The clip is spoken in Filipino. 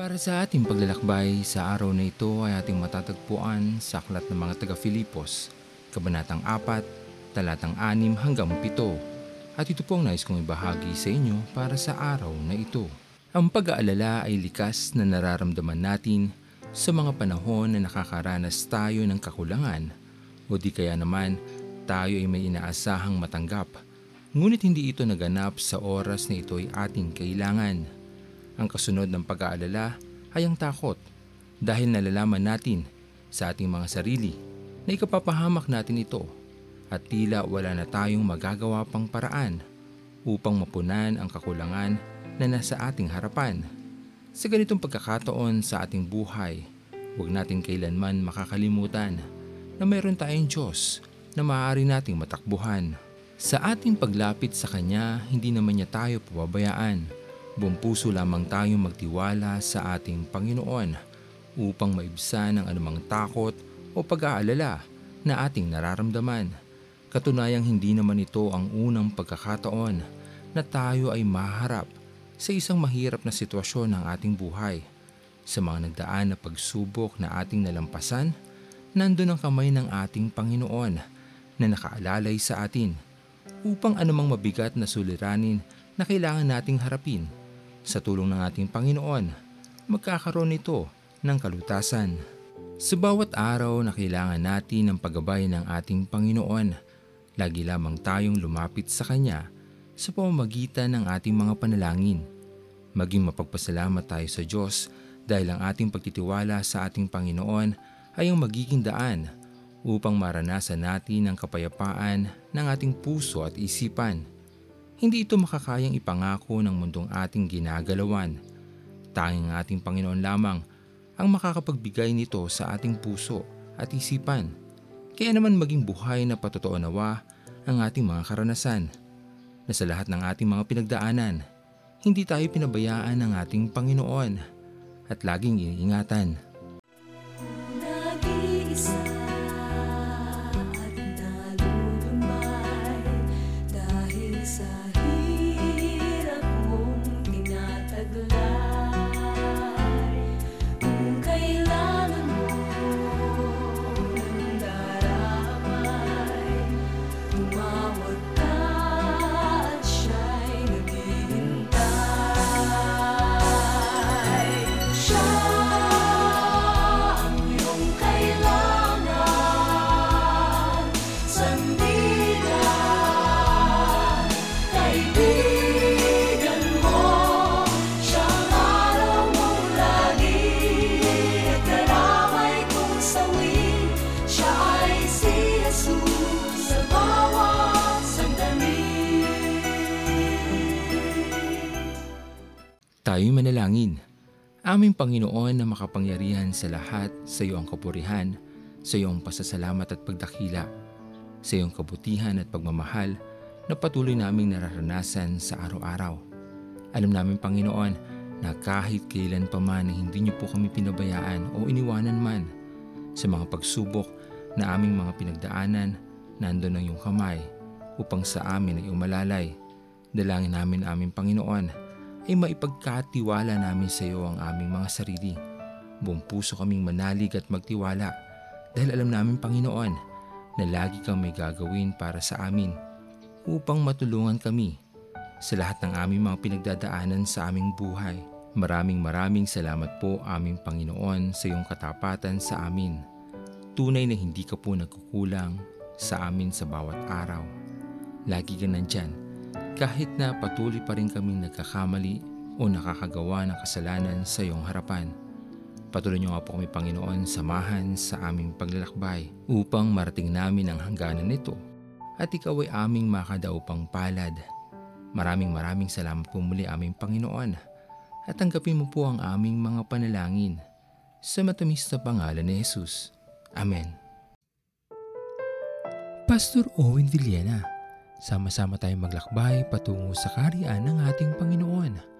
Para sa ating paglalakbay, sa araw na ito ay ating matatagpuan sa Aklat ng mga taga-Filipos, Kabanatang 4, Talatang 6 hanggang 7. At ito po ang nais kong ibahagi sa inyo para sa araw na ito. Ang pag-aalala ay likas na nararamdaman natin sa mga panahon na nakakaranas tayo ng kakulangan o di kaya naman tayo ay may inaasahang matanggap. Ngunit hindi ito naganap sa oras na ito ay ating kailangan. Ang kasunod ng pag-aalala ay ang takot dahil nalalaman natin sa ating mga sarili na ikapapahamak natin ito at tila wala na tayong magagawa pang paraan upang mapunan ang kakulangan na nasa ating harapan. Sa ganitong pagkakataon sa ating buhay, huwag natin kailanman makakalimutan na mayroon tayong Diyos na maaari nating matakbuhan. Sa ating paglapit sa Kanya, hindi naman niya tayo pababayaan. Buong puso lamang tayong magtiwala sa ating Panginoon upang maibsan ang anumang takot o pag-aalala na ating nararamdaman. Katunayang hindi naman ito ang unang pagkakataon na tayo ay maharap sa isang mahirap na sitwasyon ng ating buhay. Sa mga nagdaan na pagsubok na ating nalampasan, nandun ang kamay ng ating Panginoon na nakaalalay sa atin upang anumang mabigat na suliranin na kailangan nating harapin. Sa tulong ng ating Panginoon, magkakaroon ito ng kalutasan. Sa bawat araw na kailangan natin ng paggabay ng ating Panginoon, lagi lamang tayong lumapit sa Kanya sa pamamagitan ng ating mga panalangin. Maging mapagpasalamat tayo sa Diyos dahil ang ating pagtitiwala sa ating Panginoon ay ang magiging daan upang maranasan natin ang kapayapaan ng ating puso at isipan. Hindi ito makakayang ipangako ng mundong ating ginagalawan. Tanging ang ating Panginoon lamang ang makakapagbigay nito sa ating puso at isipan. Kaya naman maging buhay na patotoo nawa ang ating mga karanasan. Na sa lahat ng ating mga pinagdaanan, hindi tayo pinabayaan ng ating Panginoon at laging iniingatan. Tayo'y manalangin. Aming Panginoon na makapangyarihan sa lahat, sa iyo ang kapurihan, sa iyo ang pasasalamat at pagdakila, sa iyong kabutihan at pagmamahal na patuloy naming nararanasan sa araw-araw. Alam namin Panginoon na kahit kailan pa man na hindi niyo po kami pinabayaan o iniwanan man sa mga pagsubok na aming mga pinagdaanan, nandun ang iyong kamay upang sa amin ay umalalay. Dalangin namin aming Panginoon ay maipagkatiwala namin sa iyo ang aming mga sarili. Buong puso kaming manalig at magtiwala dahil alam namin Panginoon na lagi kang may gagawin para sa amin upang matulungan kami sa lahat ng aming mga pinagdadaanan sa aming buhay. Maraming maraming salamat po aming Panginoon sa iyong katapatan sa amin. Tunay na hindi ka po nagkukulang sa amin sa bawat araw. Lagi ka nandyan kahit na patuloy pa rin kaming nagkakamali o nakakagawa ng kasalanan sa iyong harapan. Patuloy niyo nga po kami Panginoon samahan sa aming paglalakbay upang marating namin ang hangganan nito at ikaw ay aming makadaupang palad. Maraming maraming salamat po muli aming Panginoon at tanggapin mo po ang aming mga panalangin sa matamis na pangalan ni Jesus. Amen. Pastor Owen Villena Sama-sama tayong maglakbay patungo sa kariyan ng ating Panginoon.